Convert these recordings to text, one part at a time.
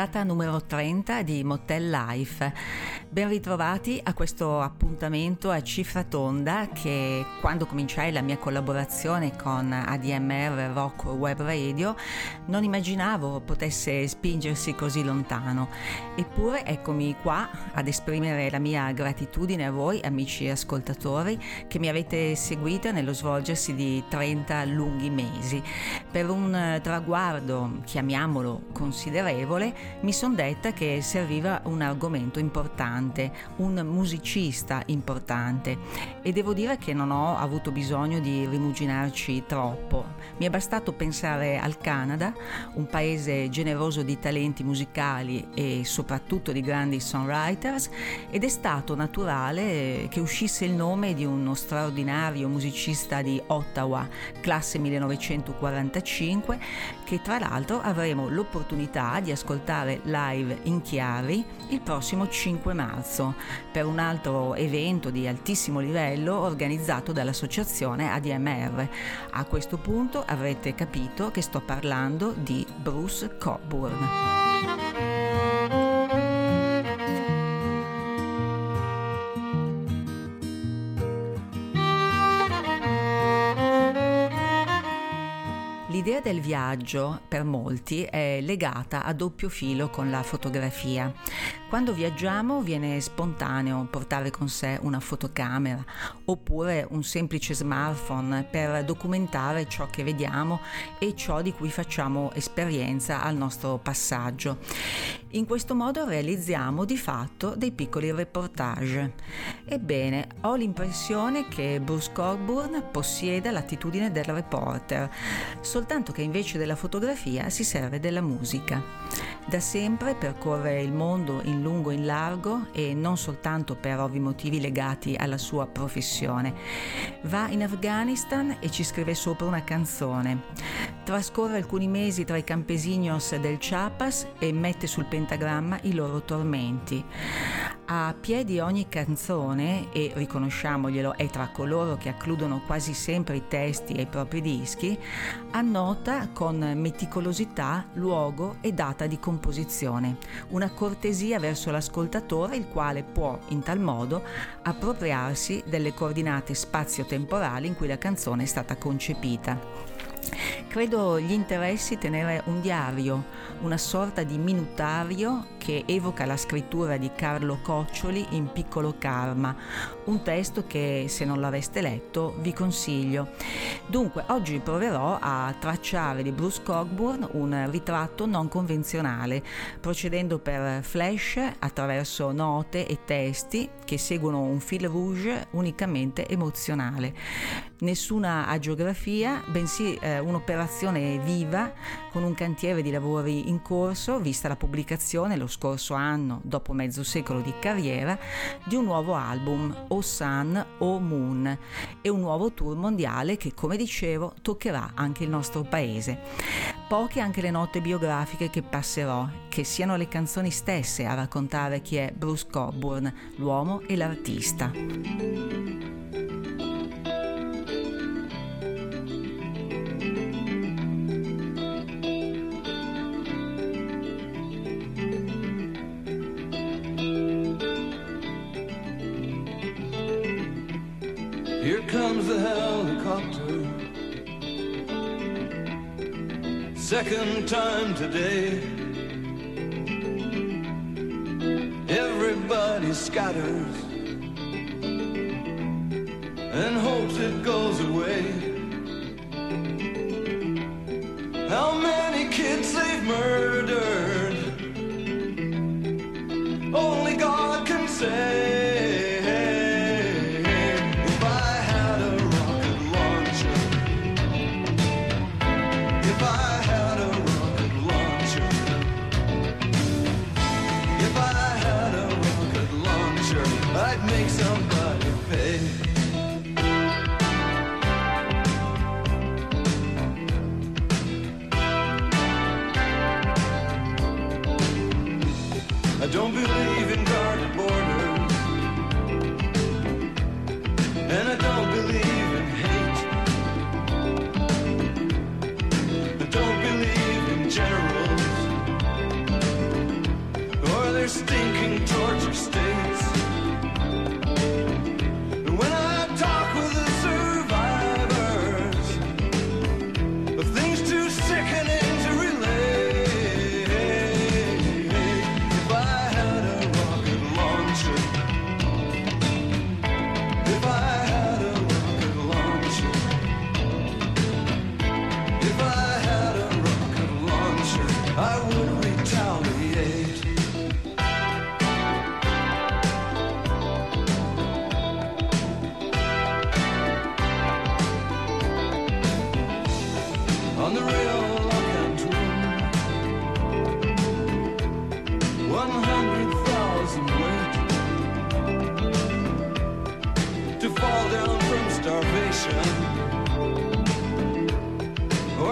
puntata numero 30 di Motel Life. Ben ritrovati a questo appuntamento a cifra tonda che quando cominciai la mia collaborazione con ADMR Rock Web Radio non immaginavo potesse spingersi così lontano. Eppure eccomi qua ad esprimere la mia gratitudine a voi amici ascoltatori che mi avete seguito nello svolgersi di 30 lunghi mesi. Per un traguardo, chiamiamolo considerevole, mi son detta che serviva un argomento importante, un musicista importante e devo dire che non ho avuto bisogno di rimuginarci troppo. Mi è bastato pensare al Canada, un paese generoso di talenti musicali e soprattutto di grandi songwriters ed è stato naturale che uscisse il nome di uno straordinario musicista di Ottawa, classe 1945, che tra l'altro avremo l'opportunità di ascoltare live in Chiavi il prossimo 5 marzo per un altro evento di altissimo livello organizzato dall'associazione ADMR. A questo punto avrete capito che sto parlando di Bruce Coburn. L'idea del viaggio per molti è legata a doppio filo con la fotografia. Quando viaggiamo viene spontaneo portare con sé una fotocamera oppure un semplice smartphone per documentare ciò che vediamo e ciò di cui facciamo esperienza al nostro passaggio. In questo modo realizziamo di fatto dei piccoli reportage. Ebbene, ho l'impressione che Bruce Coburn possieda l'attitudine del reporter, soltanto che invece della fotografia si serve della musica. Da sempre percorre il mondo in lungo e in largo e non soltanto per ovvi motivi legati alla sua professione. Va in Afghanistan e ci scrive sopra una canzone. Trascorre alcuni mesi tra i campesinos del Chiapas e mette sul pentagramma i loro tormenti. A piedi ogni canzone, e riconosciamoglielo, è tra coloro che accludono quasi sempre i testi ai propri dischi, annota con meticolosità luogo e data di composizione, una cortesia verso l'ascoltatore il quale può in tal modo appropriarsi delle coordinate spazio-temporali in cui la canzone è stata concepita. Credo gli interessi tenere un diario, una sorta di minutario che evoca la scrittura di Carlo Coccioli in Piccolo Karma, un testo che se non l'aveste letto vi consiglio. Dunque, oggi proverò a tracciare di Bruce Cockburn un ritratto non convenzionale, procedendo per flash attraverso note e testi che seguono un fil rouge unicamente emozionale. Nessuna agiografia, bensì eh, un'operazione viva con un cantiere di lavori in corso, vista la pubblicazione lo scorso anno, dopo mezzo secolo di carriera, di un nuovo album, O Sun O Moon, e un nuovo tour mondiale che, come dicevo, toccherà anche il nostro paese. Poche anche le note biografiche che passerò, che siano le canzoni stesse a raccontare chi è Bruce Coburn, l'uomo e l'artista. Here comes the helicopter. Second time today. Everybody scatters and hopes it goes away. How many kids they've murdered?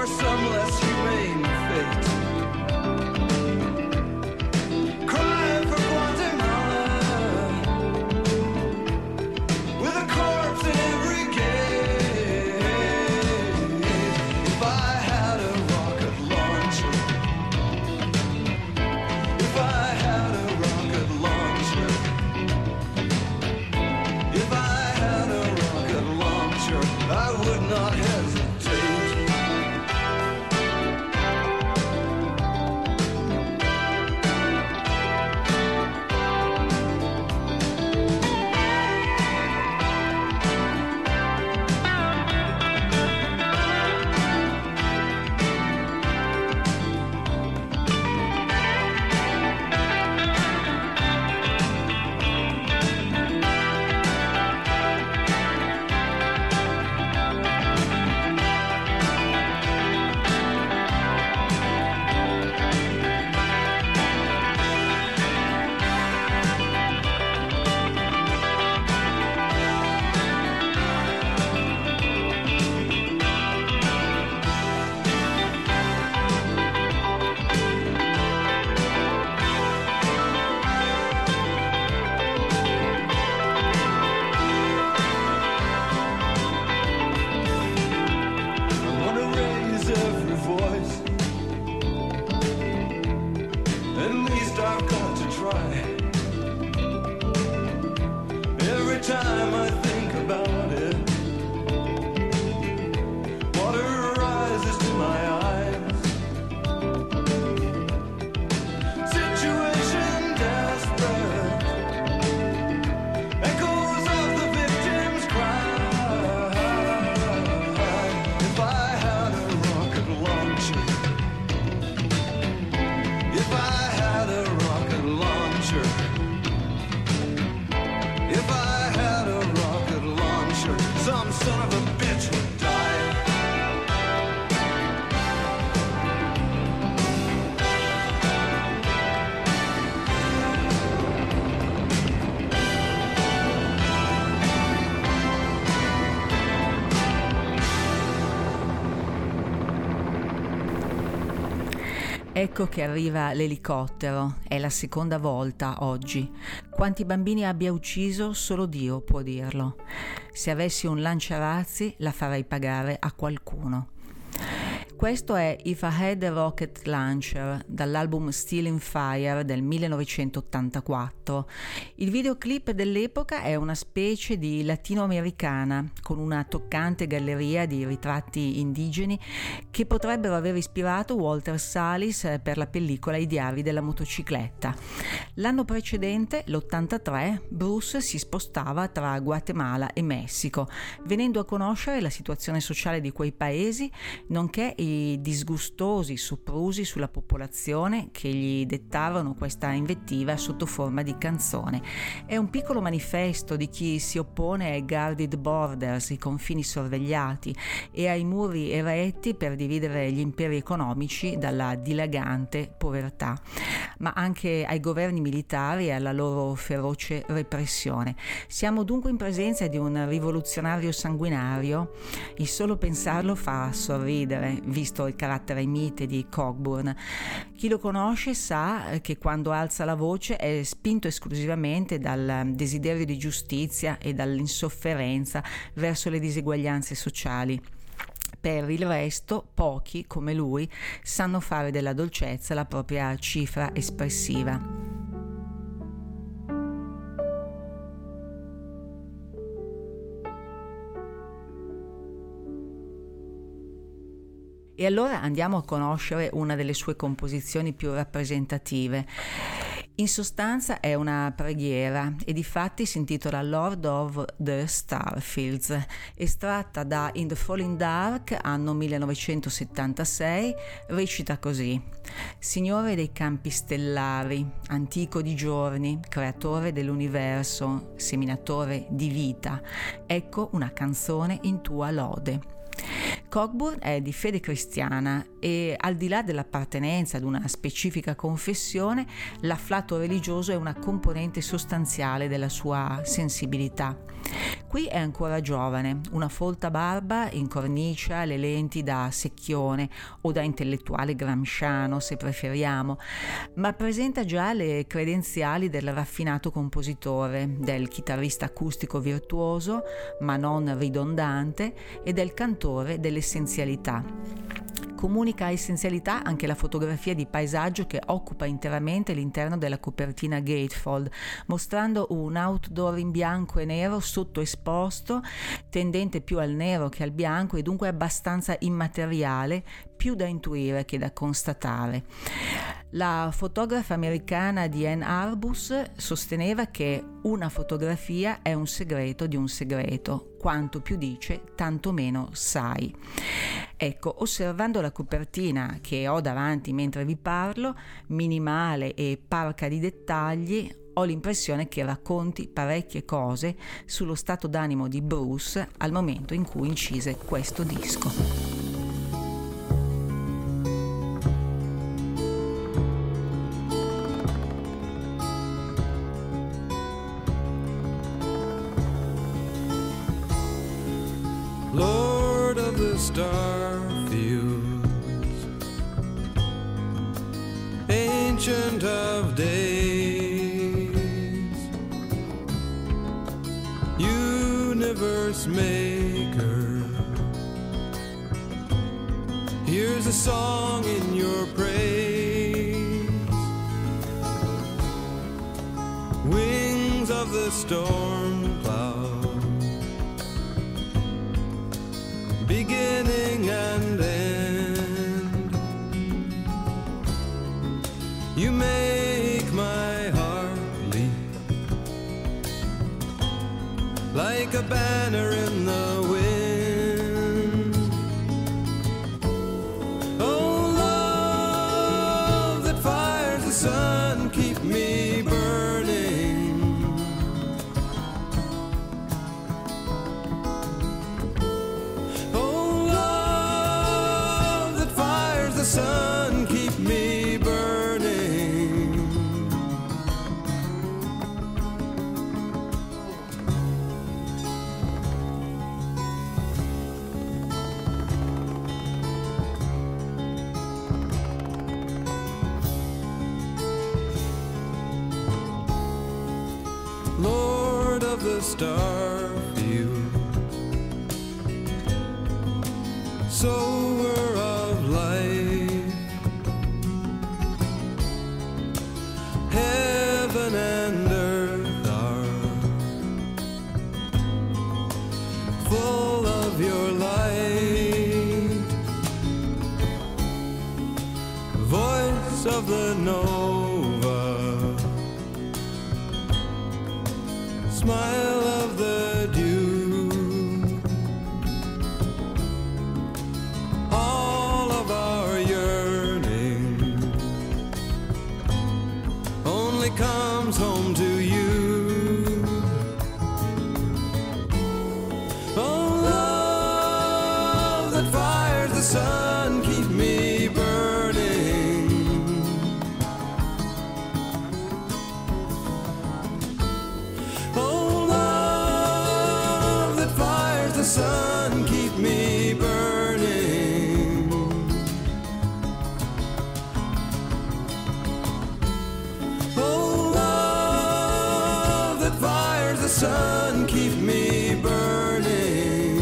Some less humane son of a bitch Ecco che arriva l'elicottero, è la seconda volta oggi. Quanti bambini abbia ucciso solo Dio può dirlo. Se avessi un lanciarazzi la farei pagare a qualcuno. Questo è If I Had a Rocket Launcher dall'album Stealing Fire del 1984. Il videoclip dell'epoca è una specie di latinoamericana con una toccante galleria di ritratti indigeni che potrebbero aver ispirato Walter Salis per la pellicola I diari della motocicletta. L'anno precedente, l'83, Bruce si spostava tra Guatemala e Messico, venendo a conoscere la situazione sociale di quei paesi, nonché i disgustosi soprusi sulla popolazione che gli dettavano questa invettiva sotto forma di canzone. È un piccolo manifesto di chi si oppone ai guarded borders, i confini sorvegliati, e ai muri eretti per dividere gli imperi economici dalla dilagante povertà, ma anche ai governi militari e alla loro feroce repressione. Siamo dunque in presenza di un rivoluzionario sanguinario. Il solo pensarlo fa sorridere, visto il carattere mite di Cockburn. Chi lo conosce sa che quando alza la voce è spinto esclusivamente dal desiderio di giustizia e dall'insofferenza verso le diseguaglianze sociali. Per il resto, pochi come lui sanno fare della dolcezza la propria cifra espressiva. E allora andiamo a conoscere una delle sue composizioni più rappresentative. In sostanza è una preghiera e di fatti si intitola Lord of the Starfields, estratta da In the Falling Dark, anno 1976, recita così. Signore dei campi stellari, antico di giorni, creatore dell'universo, seminatore di vita, ecco una canzone in tua lode. Cockburn è di fede cristiana e al di là dell'appartenenza ad una specifica confessione, l'afflato religioso è una componente sostanziale della sua sensibilità. Qui è ancora giovane, una folta barba incornicia le lenti da secchione o da intellettuale gramsciano se preferiamo, ma presenta già le credenziali del raffinato compositore, del chitarrista acustico virtuoso ma non ridondante e del cantore dell'essenzialità. Comunica essenzialità anche la fotografia di paesaggio che occupa interamente l'interno della copertina Gatefold, mostrando un outdoor in bianco e nero sottoesposto, tendente più al nero che al bianco e dunque abbastanza immateriale, più da intuire che da constatare. La fotografa americana Diane Arbus sosteneva che una fotografia è un segreto di un segreto, quanto più dice, tanto meno sai. Ecco, osservando la copertina che ho davanti mentre vi parlo, minimale e parca di dettagli, ho l'impressione che racconti parecchie cose sullo stato d'animo di Bruce al momento in cui incise questo disco. Star fields, ancient of days, universe maker. Here's a song in your praise, wings of the storm cloud. Beginning and end. You make my heart leap like a banner sun, keep me burning.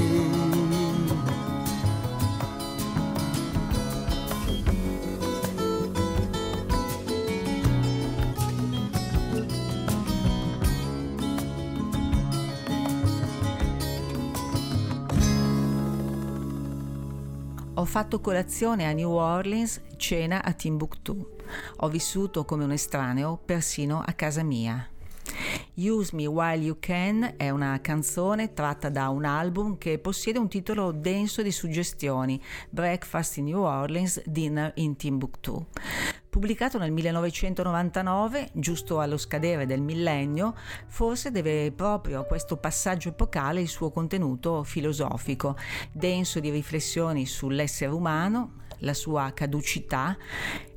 Ho fatto colazione a New Orleans, cena a Timbuktu. Ho vissuto come un estraneo persino a casa mia. Use Me While You Can è una canzone tratta da un album che possiede un titolo denso di suggestioni, Breakfast in New Orleans, Dinner in Timbuktu. Pubblicato nel 1999, giusto allo scadere del millennio, forse deve proprio a questo passaggio epocale il suo contenuto filosofico, denso di riflessioni sull'essere umano, la sua caducità,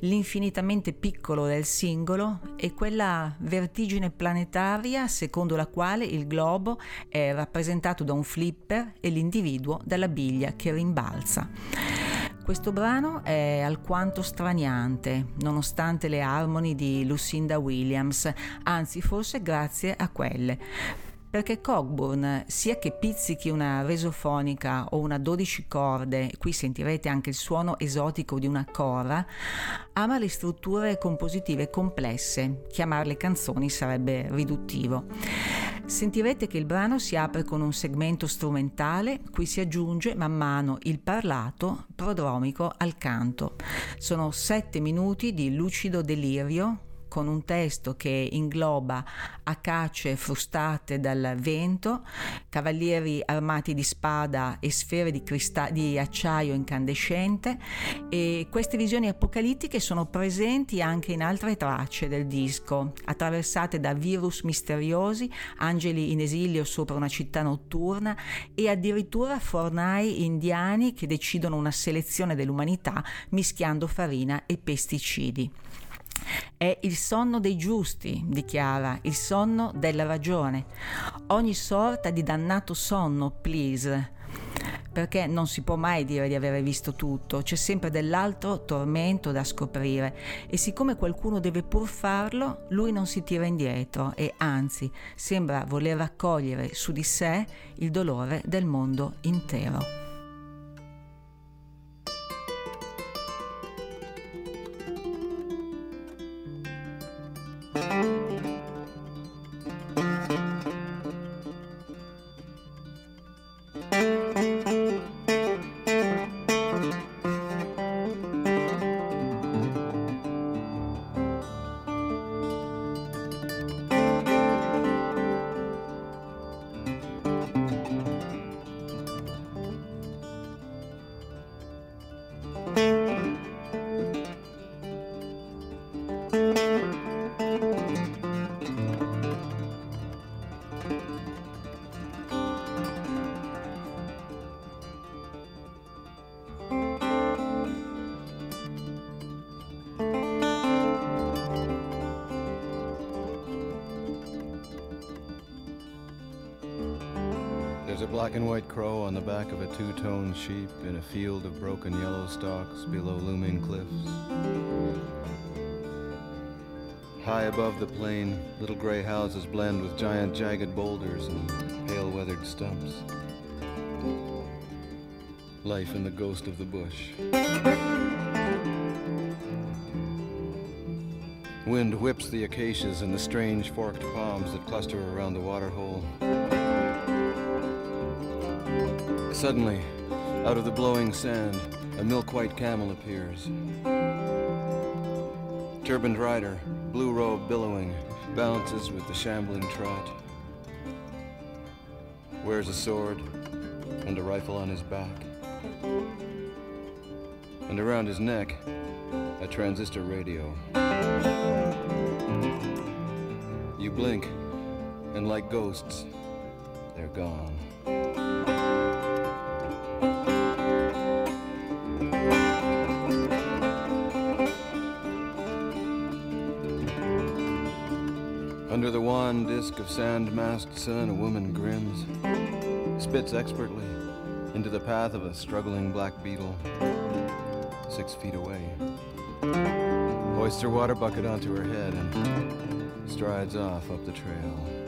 l'infinitamente piccolo del singolo e quella vertigine planetaria secondo la quale il globo è rappresentato da un flipper e l'individuo dalla biglia che rimbalza. Questo brano è alquanto straniante, nonostante le armoni di Lucinda Williams, anzi forse grazie a quelle perché Cockburn, sia che pizzichi una resofonica o una 12 corde, qui sentirete anche il suono esotico di una cora, ama le strutture compositive complesse, chiamarle canzoni sarebbe riduttivo. Sentirete che il brano si apre con un segmento strumentale, cui si aggiunge man mano il parlato prodromico al canto. Sono sette minuti di lucido delirio con un testo che ingloba acacce frustate dal vento, cavalieri armati di spada e sfere di, crista- di acciaio incandescente e queste visioni apocalittiche sono presenti anche in altre tracce del disco, attraversate da virus misteriosi, angeli in esilio sopra una città notturna e addirittura fornai indiani che decidono una selezione dell'umanità mischiando farina e pesticidi. È il sonno dei giusti, dichiara, il sonno della ragione. Ogni sorta di dannato sonno, please. Perché non si può mai dire di avere visto tutto, c'è sempre dell'altro tormento da scoprire e siccome qualcuno deve pur farlo, lui non si tira indietro e anzi sembra voler raccogliere su di sé il dolore del mondo intero. The back of a two toned sheep in a field of broken yellow stalks below looming cliffs. High above the plain, little gray houses blend with giant jagged boulders and pale weathered stumps. Life in the ghost of the bush. Wind whips the acacias and the strange forked palms that cluster around the water Suddenly, out of the blowing sand, a milk white camel appears. Turbaned rider, blue robe billowing, balances with the shambling trot. Wears a sword and a rifle on his back. And around his neck, a transistor radio. You blink, and like ghosts, they're gone. Of sand masked sun, a woman grins, spits expertly into the path of a struggling black beetle six feet away. Hoists her water bucket onto her head and strides off up the trail.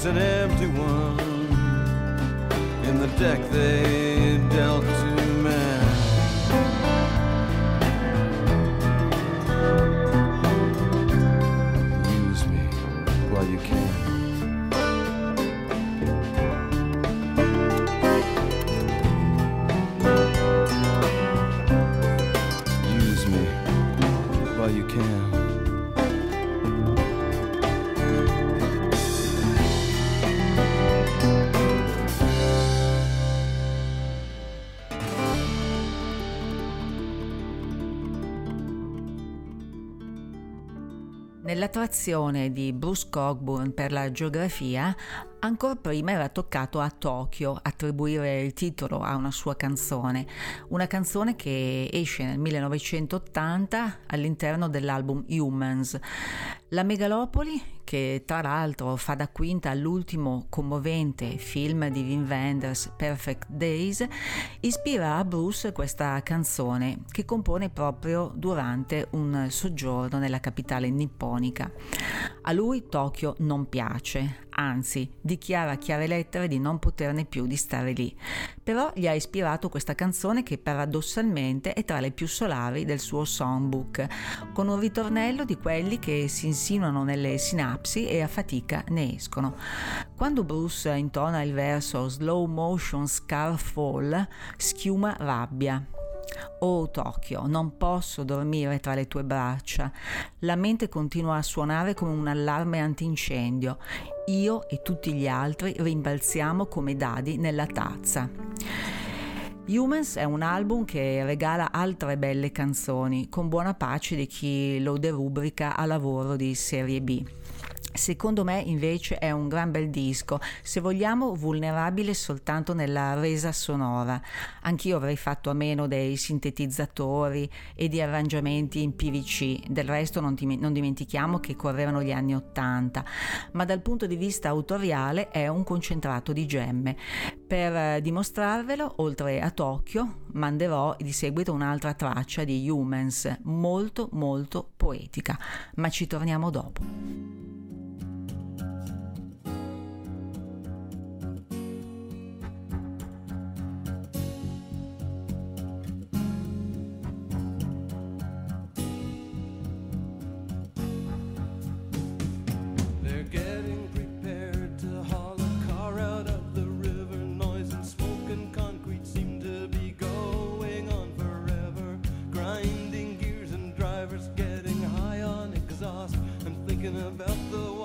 Heartbeats, an empty one in the deck they dealt to man. Use me while you can. Use me while you can. Nell'attrazione di Bruce Cockburn per la geografia, ancora prima era toccato a Tokyo attribuire il titolo a una sua canzone, una canzone che esce nel 1980 all'interno dell'album Humans. La megalopoli, che tra l'altro fa da quinta all'ultimo commovente film di Wim Wenders Perfect Days, ispira a Bruce questa canzone che compone proprio durante un soggiorno nella capitale nipponica. A lui Tokyo non piace, anzi dichiara a chiare lettere di non poterne più di stare lì. Però gli ha ispirato questa canzone che paradossalmente è tra le più solari del suo songbook, con un ritornello di quelli che si insinuano nelle sinapsi e a fatica ne escono. Quando Bruce intona il verso slow motion scar fall, schiuma rabbia. Oh Tokyo, non posso dormire tra le tue braccia. La mente continua a suonare come un allarme antincendio. Io e tutti gli altri rimbalziamo come dadi nella tazza. Humans è un album che regala altre belle canzoni, con buona pace di chi lo derubrica a lavoro di serie B. Secondo me invece è un gran bel disco, se vogliamo vulnerabile soltanto nella resa sonora. Anch'io avrei fatto a meno dei sintetizzatori e di arrangiamenti in PVC, del resto non, tim- non dimentichiamo che correvano gli anni Ottanta, ma dal punto di vista autoriale è un concentrato di gemme. Per eh, dimostrarvelo, oltre a Tokyo, manderò di seguito un'altra traccia di Humans, molto molto poetica, ma ci torniamo dopo. thinking about the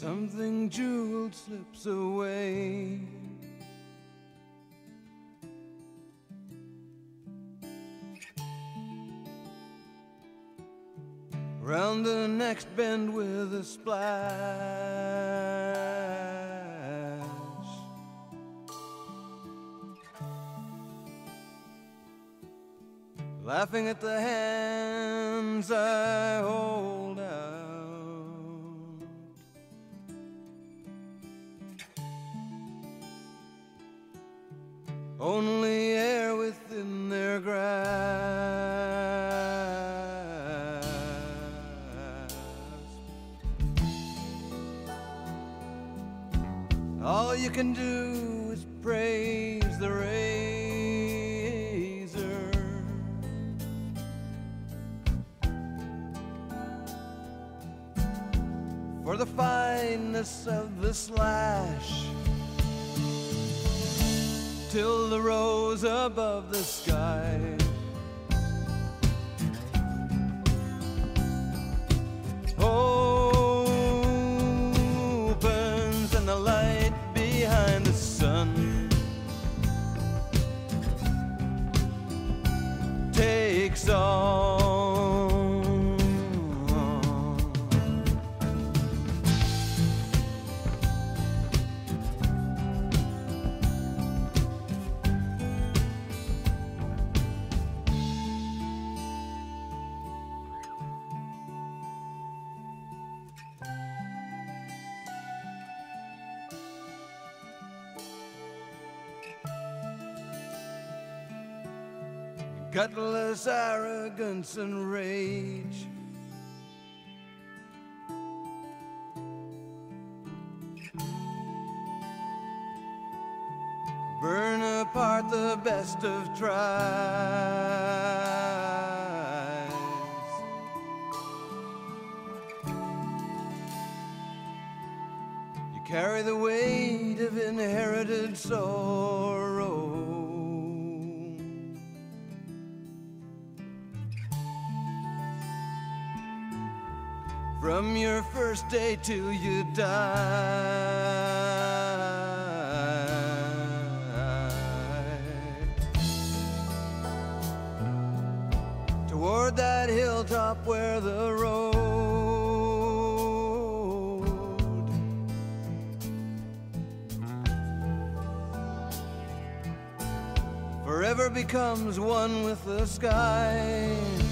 Something jeweled slips away. Round the next bend with a splash. Laughing at the hands I hold gutless arrogance and rage. Burn apart the best of tribes. From your first day till you die. Toward that hilltop where the road forever becomes one with the sky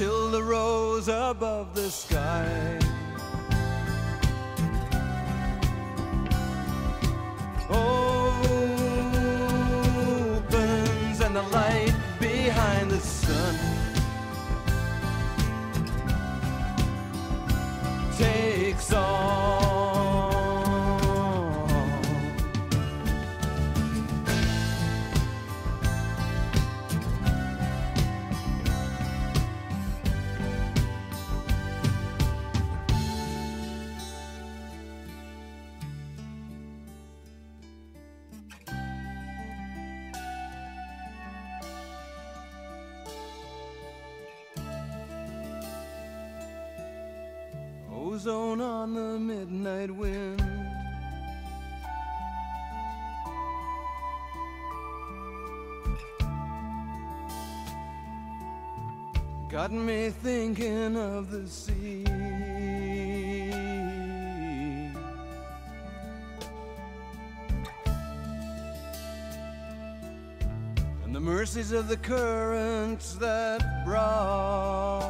till the rose above the sky. Opens and the light behind the sun Got me thinking of the sea. And the mercies of the currents that brought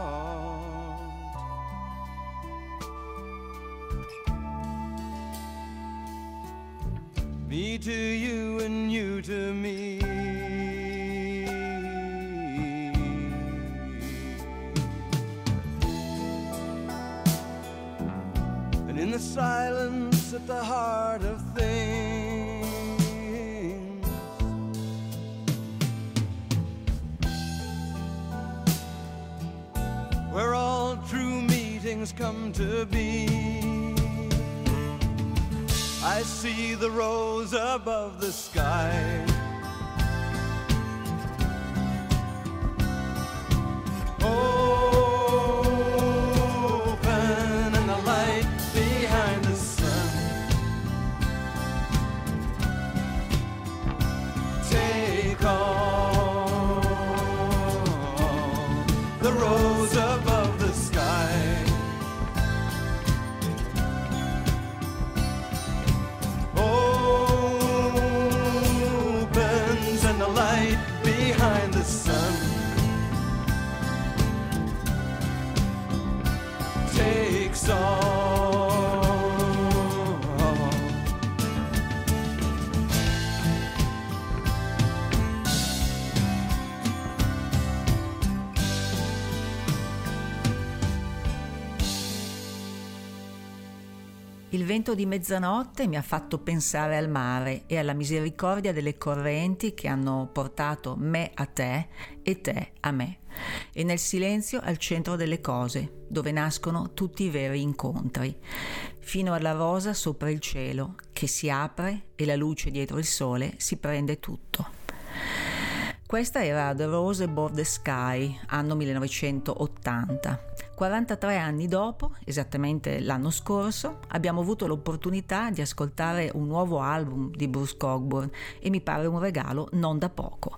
meetings come to be. I see the rose above the sky. Vento di mezzanotte mi ha fatto pensare al mare e alla misericordia delle correnti che hanno portato me a te e te a me. E nel silenzio al centro delle cose, dove nascono tutti i veri incontri, fino alla rosa sopra il cielo che si apre e la luce dietro il sole si prende tutto. Questa era The Rose Above the Sky, anno 1980. 43 anni dopo, esattamente l'anno scorso, abbiamo avuto l'opportunità di ascoltare un nuovo album di Bruce Cockburn e mi pare un regalo non da poco.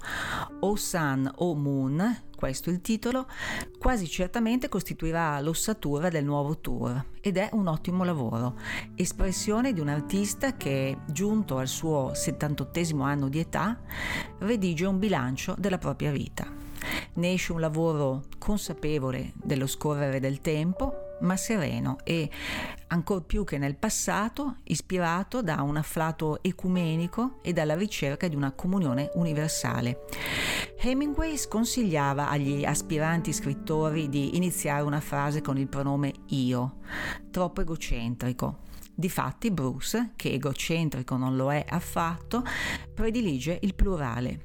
O Sun O Moon, questo il titolo, quasi certamente costituirà l'ossatura del nuovo tour ed è un ottimo lavoro, espressione di un artista che, giunto al suo 78 anno di età, redige un bilancio della propria vita. Ne esce un lavoro consapevole dello scorrere del tempo, ma sereno e, ancor più che nel passato, ispirato da un afflato ecumenico e dalla ricerca di una comunione universale. Hemingway sconsigliava agli aspiranti scrittori di iniziare una frase con il pronome io, troppo egocentrico. Difatti Bruce, che egocentrico non lo è affatto, predilige il plurale.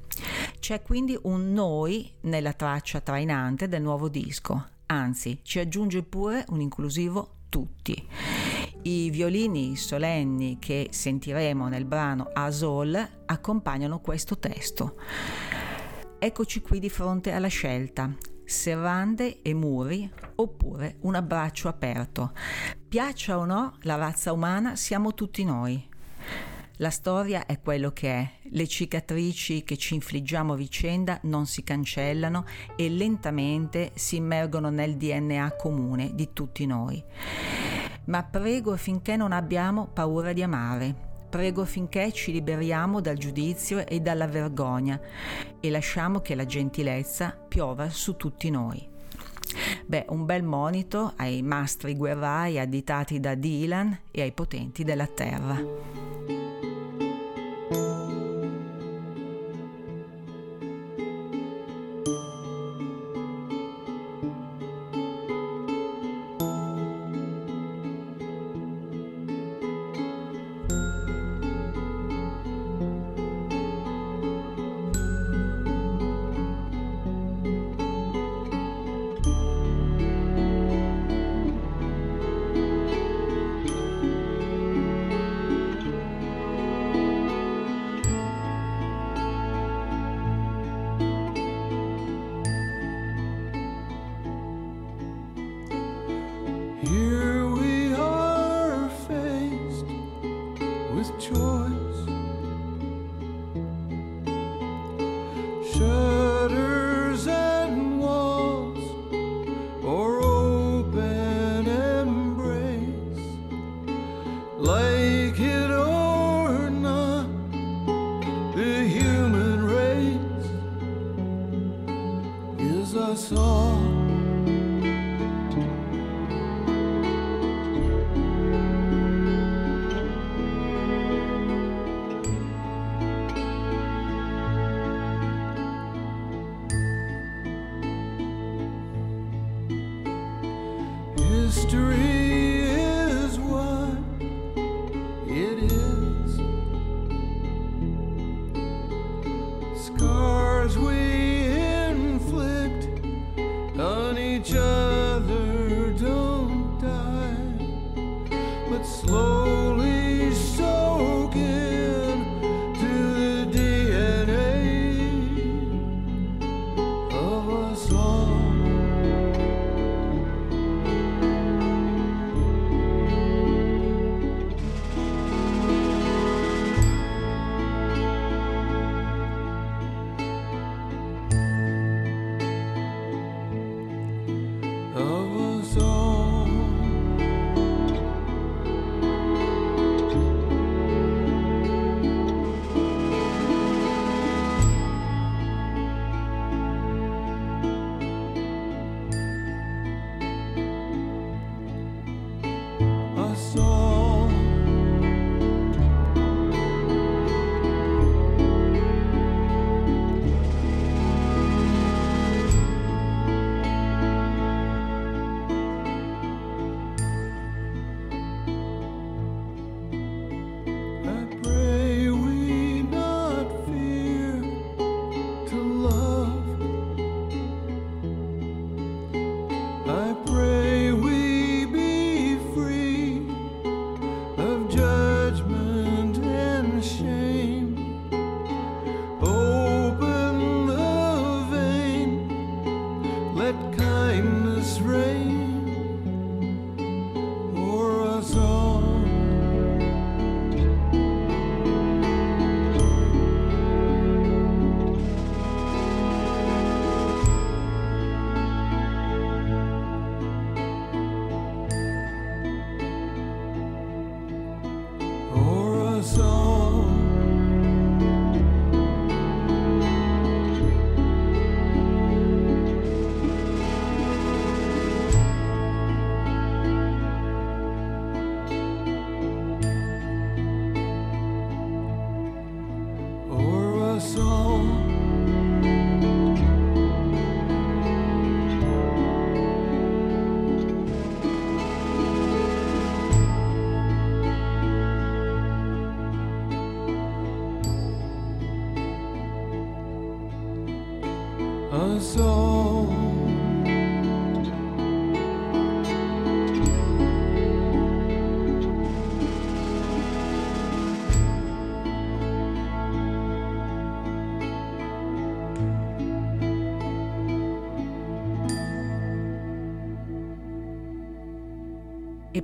C'è quindi un noi nella traccia trainante del nuovo disco, anzi ci aggiunge pure un inclusivo tutti. I violini solenni che sentiremo nel brano Asol accompagnano questo testo. Eccoci qui di fronte alla scelta, serrande e muri oppure un abbraccio aperto. Piaccia o no, la razza umana siamo tutti noi. La storia è quello che è, le cicatrici che ci infliggiamo a vicenda non si cancellano e lentamente si immergono nel DNA comune di tutti noi. Ma prego finché non abbiamo paura di amare, prego finché ci liberiamo dal giudizio e dalla vergogna e lasciamo che la gentilezza piova su tutti noi. Beh, un bel monito ai mastri guerrai additati da Dylan e ai potenti della terra.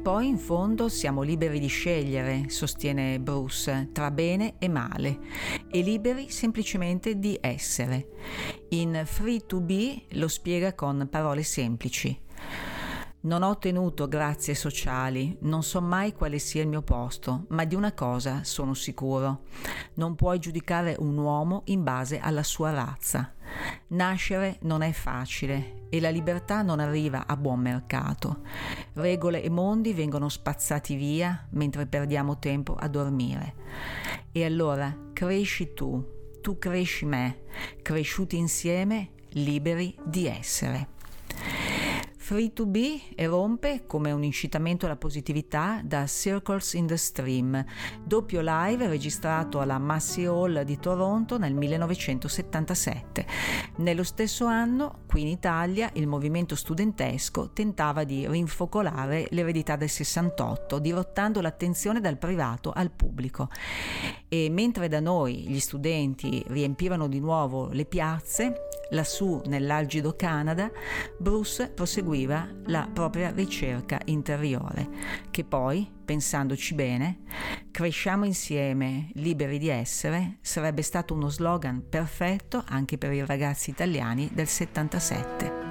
Poi in fondo siamo liberi di scegliere, sostiene Bruce, tra bene e male, e liberi semplicemente di essere. In Free to Be lo spiega con parole semplici. Non ho ottenuto grazie sociali, non so mai quale sia il mio posto, ma di una cosa sono sicuro. Non puoi giudicare un uomo in base alla sua razza. Nascere non è facile e la libertà non arriva a buon mercato. Regole e mondi vengono spazzati via mentre perdiamo tempo a dormire. E allora cresci tu, tu cresci me, cresciuti insieme, liberi di essere. Free to Be rompe come un incitamento alla positività da Circles in the Stream, doppio live registrato alla Massey Hall di Toronto nel 1977. Nello stesso anno, qui in Italia, il movimento studentesco tentava di rinfocolare l'eredità del 68, dirottando l'attenzione dal privato al pubblico. E mentre da noi gli studenti riempivano di nuovo le piazze, lassù nell'algido Canada, Bruce proseguiva la propria ricerca interiore, che poi, pensandoci bene, cresciamo insieme, liberi di essere, sarebbe stato uno slogan perfetto anche per i ragazzi italiani del 77.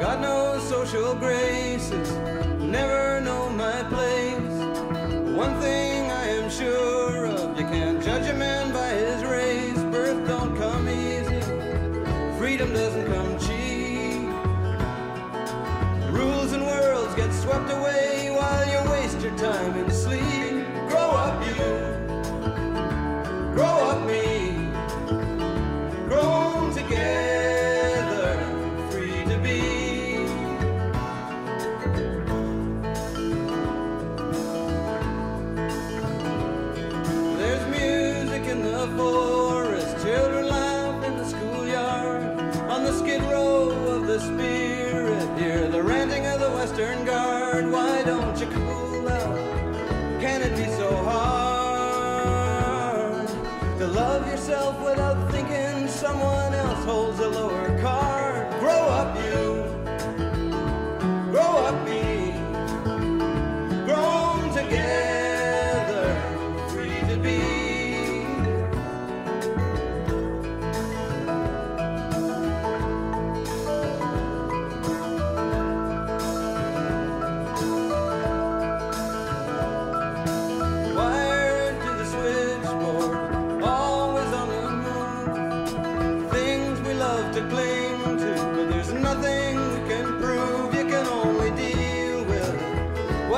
Got no social graces,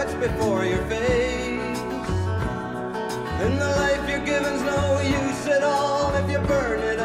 what's before your face. And the life you're given's no use at all if you burn it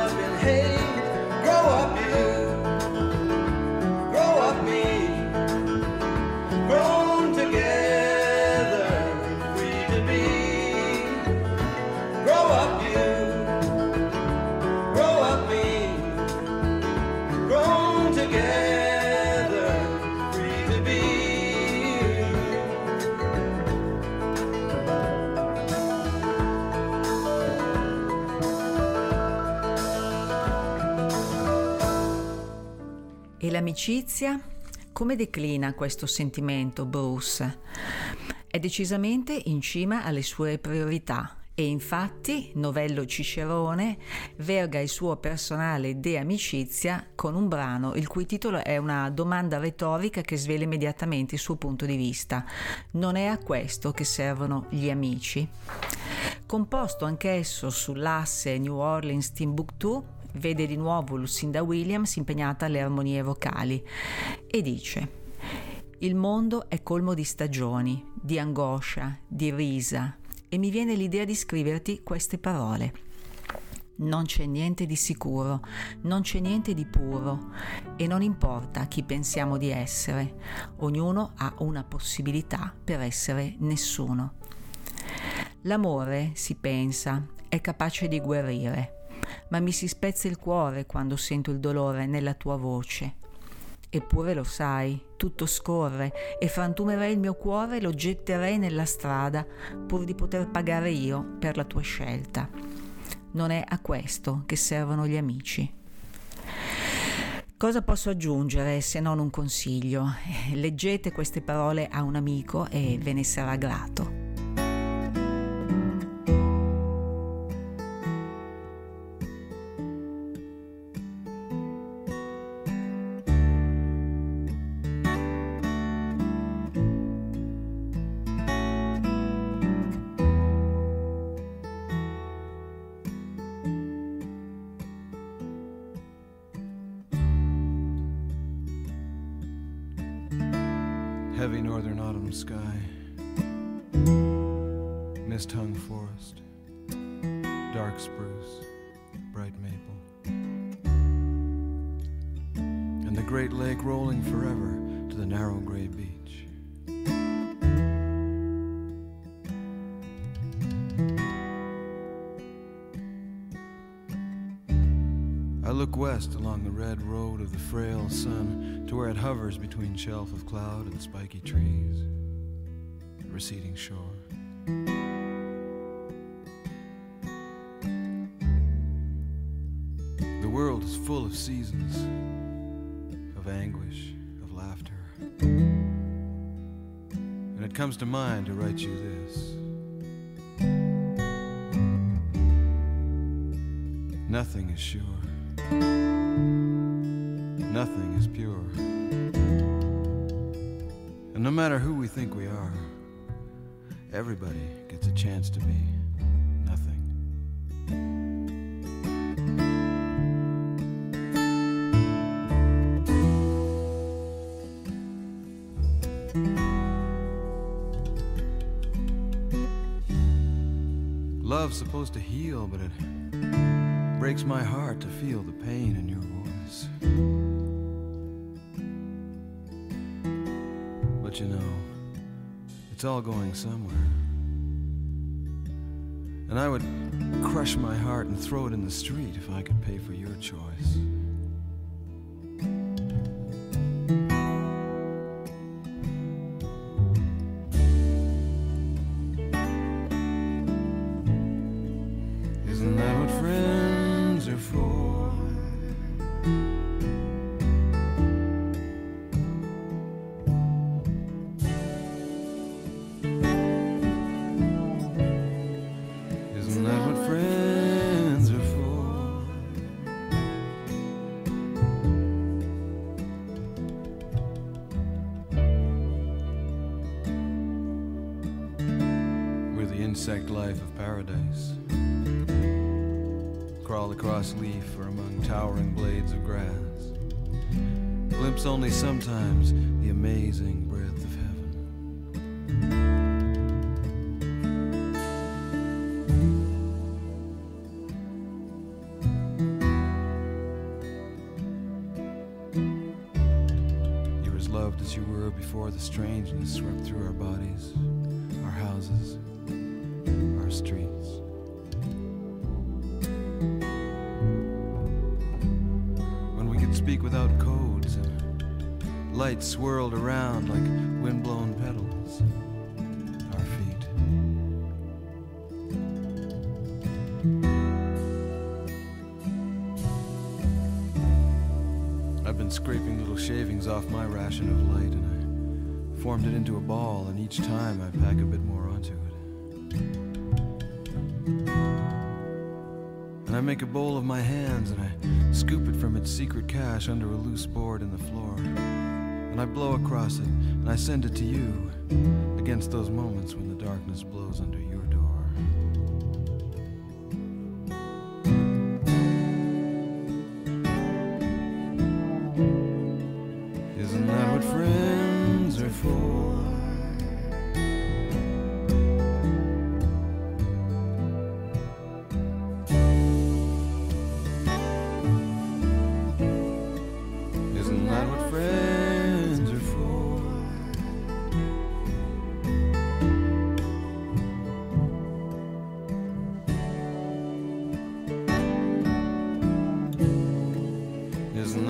l'amicizia? Come declina questo sentimento Bruce? È decisamente in cima alle sue priorità e infatti Novello Cicerone verga il suo personale de amicizia con un brano il cui titolo è una domanda retorica che svela immediatamente il suo punto di vista. Non è a questo che servono gli amici? Composto anch'esso sull'asse New Orleans-Timbuktu, vede di nuovo Lucinda Williams impegnata alle armonie vocali e dice Il mondo è colmo di stagioni, di angoscia, di risa e mi viene l'idea di scriverti queste parole. Non c'è niente di sicuro, non c'è niente di puro e non importa chi pensiamo di essere, ognuno ha una possibilità per essere nessuno. L'amore, si pensa, è capace di guarire, ma mi si spezza il cuore quando sento il dolore nella tua voce. Eppure lo sai, tutto scorre e frantumerei il mio cuore e lo getterei nella strada pur di poter pagare io per la tua scelta. Non è a questo che servono gli amici. Cosa posso aggiungere se non un consiglio? Leggete queste parole a un amico e ve ne sarà grato. Heavy northern autumn sky, mist hung forest, dark spruce, bright maple, and the great lake rolling forever to the narrow gray beach. West along the red road of the frail sun to where it hovers between shelf of cloud and spiky trees, receding shore. The world is full of seasons, of anguish, of laughter. And it comes to mind to write you this. Nothing is sure. Nothing is pure. And no matter who we think we are, everybody gets a chance to be nothing. Love's supposed to heal, but it breaks my heart to feel the pain in your voice. But you know, it's all going somewhere. And I would crush my heart and throw it in the street if I could pay for your choice. Across leaf or among towering blades of grass. Glimpse only sometimes the amazing breadth of heaven. You're as loved as you were before the strangeness swept through our bodies, without codes and light swirled around like windblown petals, our feet. I've been scraping little shavings off my ration of light and I formed it into a ball, and each time I pack a bit more make a bowl of my hands and I scoop it from its secret cache under a loose board in the floor. And I blow across it and I send it to you against those moments when the darkness blows under your door.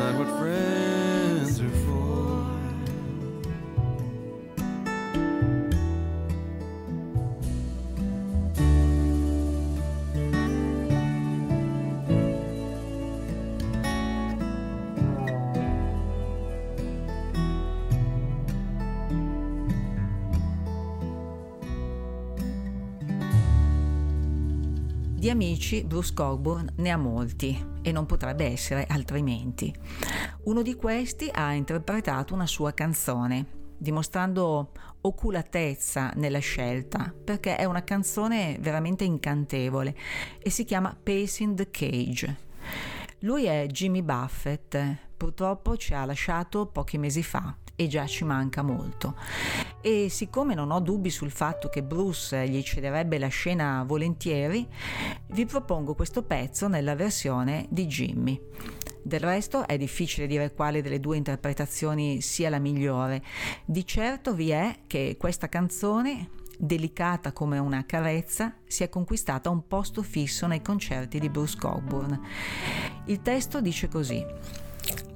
That what friends are? Di amici Bruce Cockburn ne ha molti e non potrebbe essere altrimenti. Uno di questi ha interpretato una sua canzone, dimostrando oculatezza nella scelta, perché è una canzone veramente incantevole e si chiama Pacing the Cage. Lui è Jimmy Buffett, purtroppo ci ha lasciato pochi mesi fa e già ci manca molto. E siccome non ho dubbi sul fatto che Bruce gli cederebbe la scena volentieri, vi propongo questo pezzo nella versione di Jimmy. Del resto è difficile dire quale delle due interpretazioni sia la migliore. Di certo vi è che questa canzone, delicata come una carezza, si è conquistata un posto fisso nei concerti di Bruce Cockburn. Il testo dice così.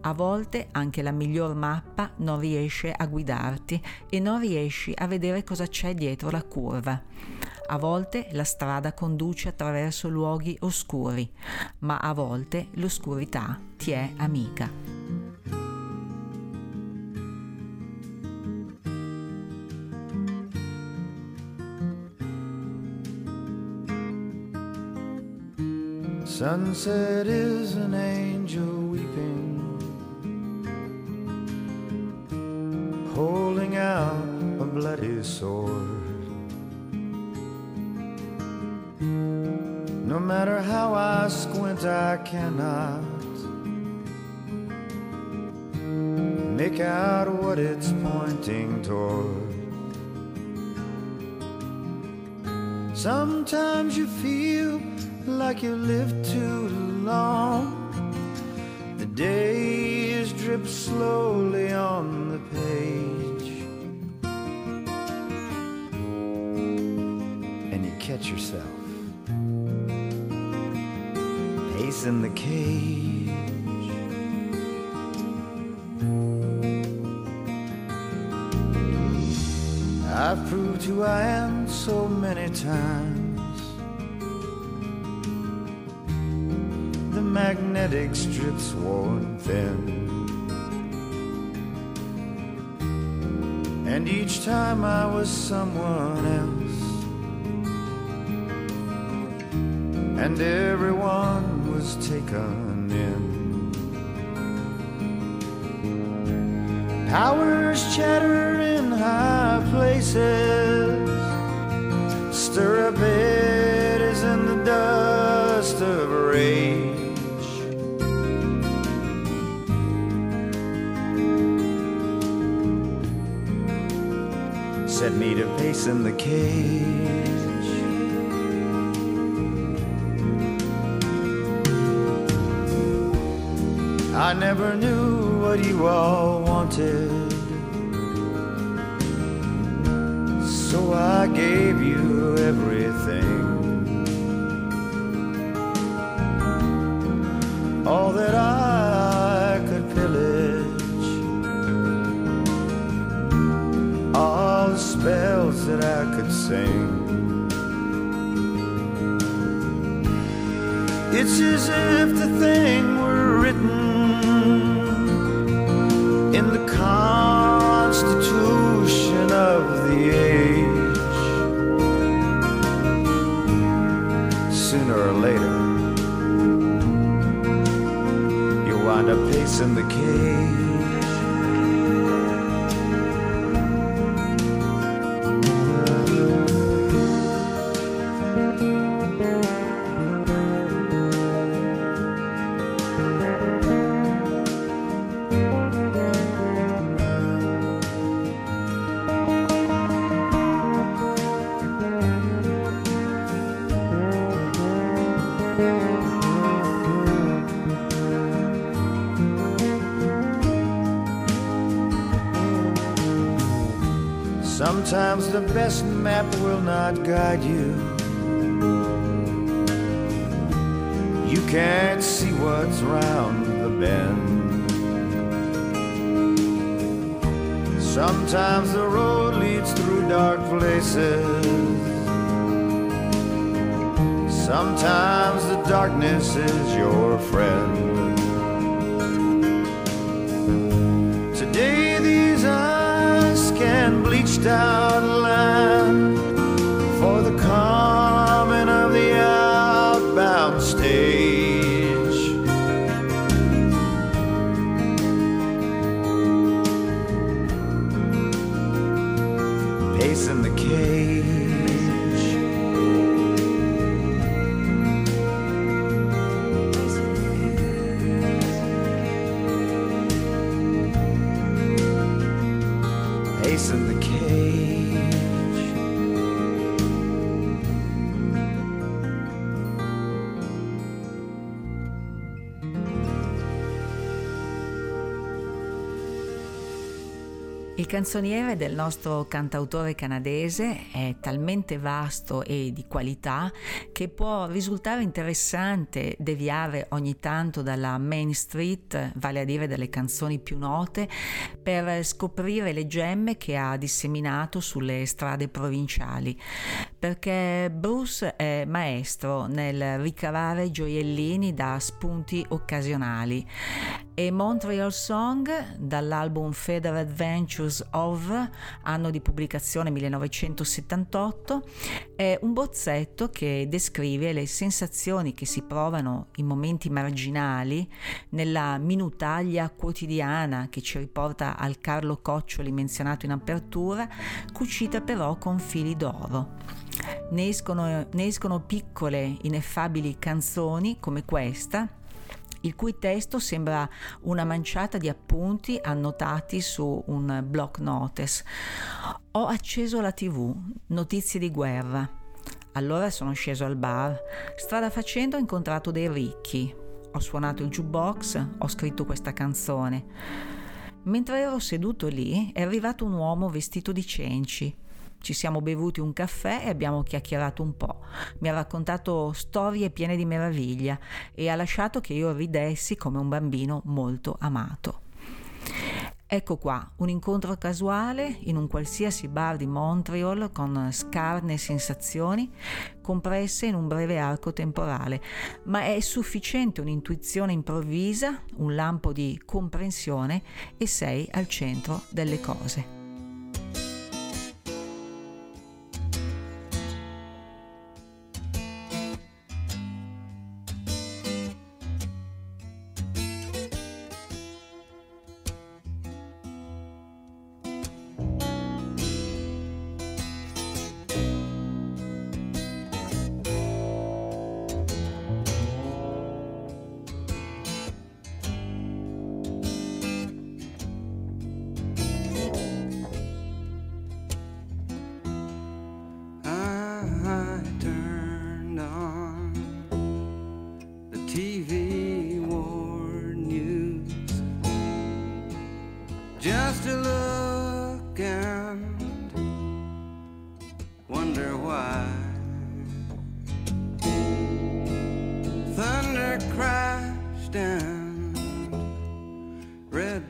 A volte anche la miglior mappa non riesce a guidarti e non riesci a vedere cosa c'è dietro la curva. A volte la strada conduce attraverso luoghi oscuri, ma a volte l'oscurità ti è amica. Sunset is an angel weeping, holding out a bloody sword. No matter how I squint, I cannot make out what it's pointing toward. Sometimes you feel like you lived too long. The days drip slowly on the page. And you catch yourself pacing the cage. I've proved who I am so many times. Magnetic strips worn thin. And each time I was someone else. And everyone was taken in. Powers chatter in high places. Stir up pacing the cage. I never knew what you all wanted. So I gave you everything. All that I sing. It's as if the thing were written in the constitution of the age. Sooner or later, you wind up pacing the cage. Sometimes the best map will not guide you. You can't see what's round the bend. Sometimes the road leads through dark places. Sometimes the darkness is your friend. Today these eyes can bleach down. canzoniere del nostro cantautore canadese è talmente vasto e di qualità che può risultare interessante deviare ogni tanto dalla main street, vale a dire dalle canzoni più note, per scoprire le gemme che ha disseminato sulle strade provinciali, perché Bruce è maestro nel ricavare gioiellini da spunti occasionali e Montreal Song dall'album Feather Adventures of, anno di pubblicazione 1978, è un bozzetto che descrive le sensazioni che si provano in momenti marginali nella minutaglia quotidiana che ci riporta al Carlo Coccioli menzionato in apertura, cucita però con fili d'oro. Ne escono, ne escono piccole, ineffabili canzoni come questa, il cui testo sembra una manciata di appunti annotati su un block notice. Ho acceso la tv, notizie di guerra. Allora sono sceso al bar. Strada facendo ho incontrato dei ricchi. Ho suonato il jukebox, ho scritto questa canzone. Mentre ero seduto lì è arrivato un uomo vestito di cenci ci siamo bevuti un caffè e abbiamo chiacchierato un po'. Mi ha raccontato storie piene di meraviglia e ha lasciato che io ridessi come un bambino molto amato. Ecco qua, un incontro casuale in un qualsiasi bar di Montreal con scarne sensazioni compresse in un breve arco temporale, ma è sufficiente un'intuizione improvvisa, un lampo di comprensione e sei al centro delle cose. crashed and red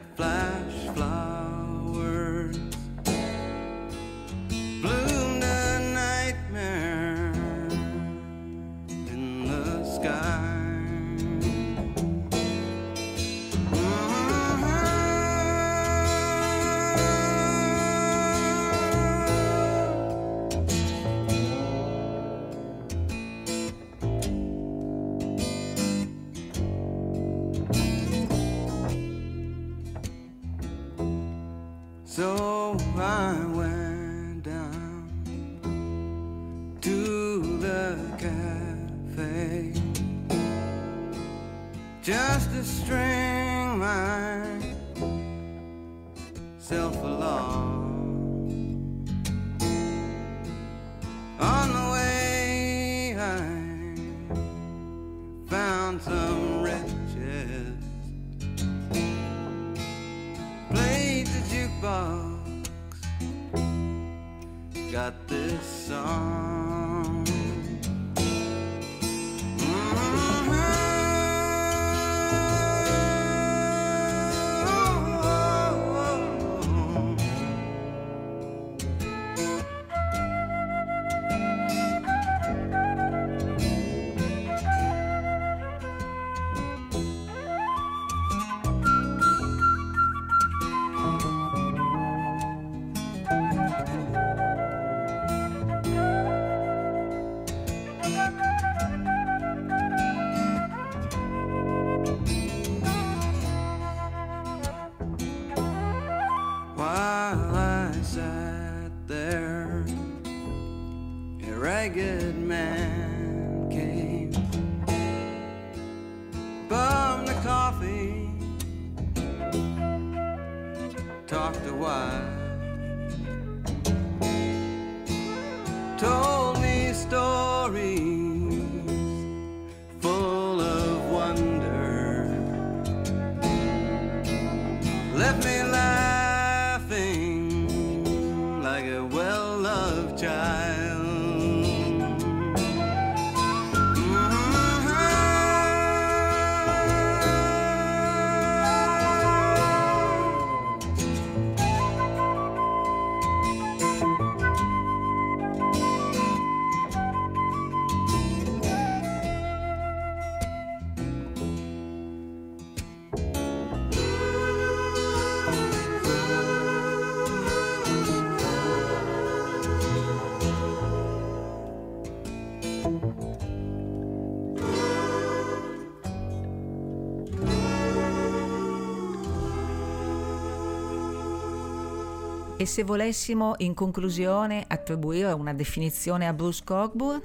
se volessimo in conclusione attribuire una definizione a Bruce Cockburn,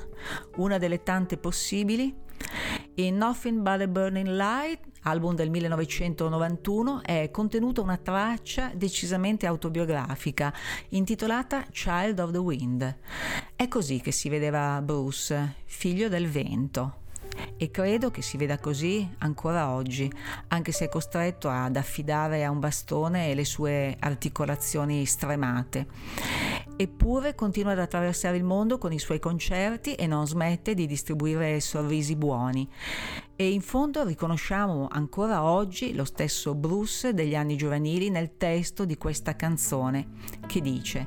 una delle tante possibili, in Nothing But a Burning Light, album del 1991, è contenuta una traccia decisamente autobiografica intitolata Child of the Wind. È così che si vedeva Bruce, figlio del vento. E credo che si veda così ancora oggi, anche se è costretto ad affidare a un bastone le sue articolazioni stremate. Eppure continua ad attraversare il mondo con i suoi concerti e non smette di distribuire sorrisi buoni. E in fondo riconosciamo ancora oggi lo stesso Bruce degli anni giovanili nel testo di questa canzone che dice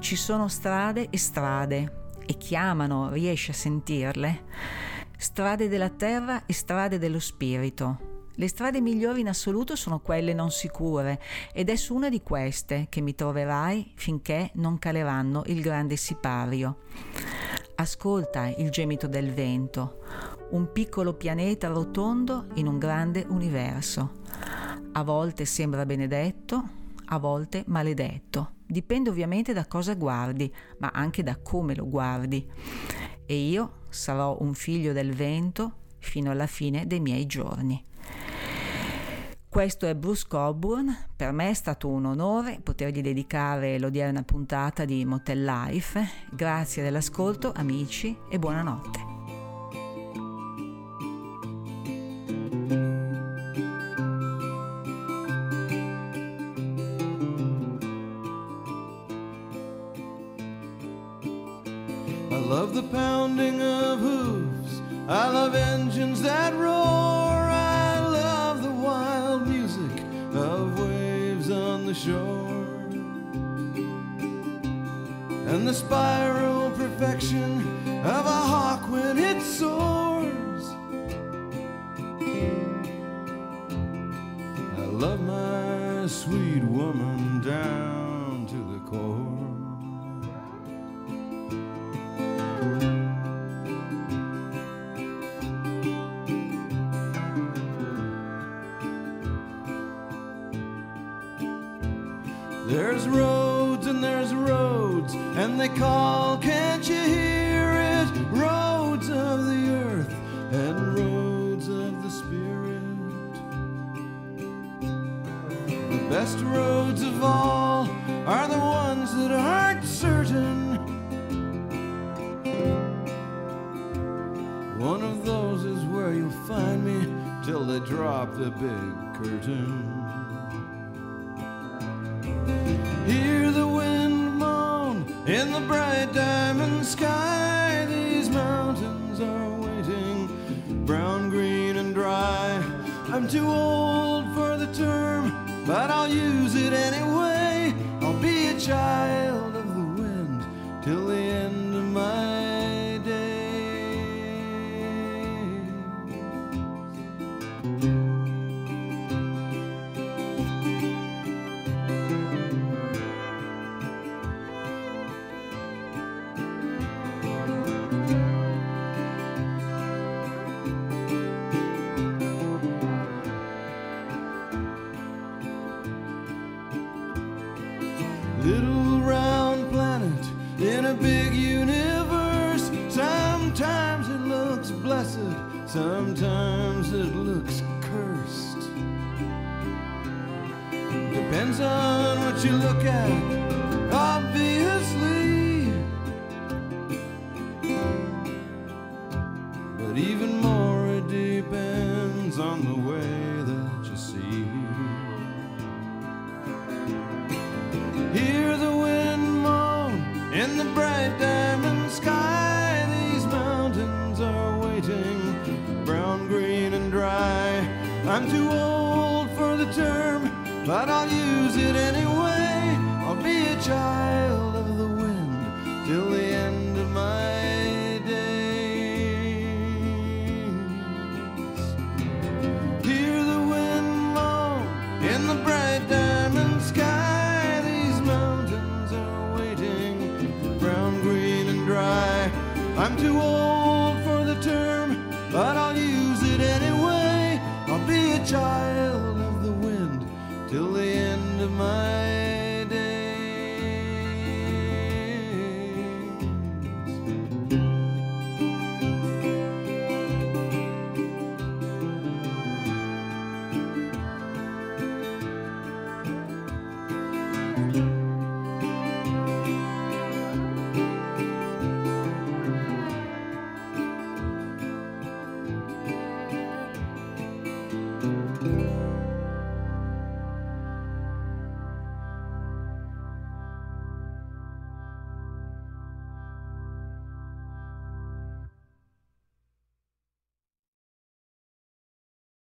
Ci sono strade e strade e chiamano, riesci a sentirle? Strade della terra e strade dello spirito. Le strade migliori in assoluto sono quelle non sicure ed è su una di queste che mi troverai finché non caleranno il grande sipario. Ascolta il gemito del vento, un piccolo pianeta rotondo in un grande universo. A volte sembra benedetto, a volte maledetto. Dipende ovviamente da cosa guardi, ma anche da come lo guardi. E io sarò un figlio del vento fino alla fine dei miei giorni. Questo è Bruce Coburn, per me è stato un onore potergli dedicare l'odierna puntata di Motel Life. Grazie dell'ascolto amici e buonanotte.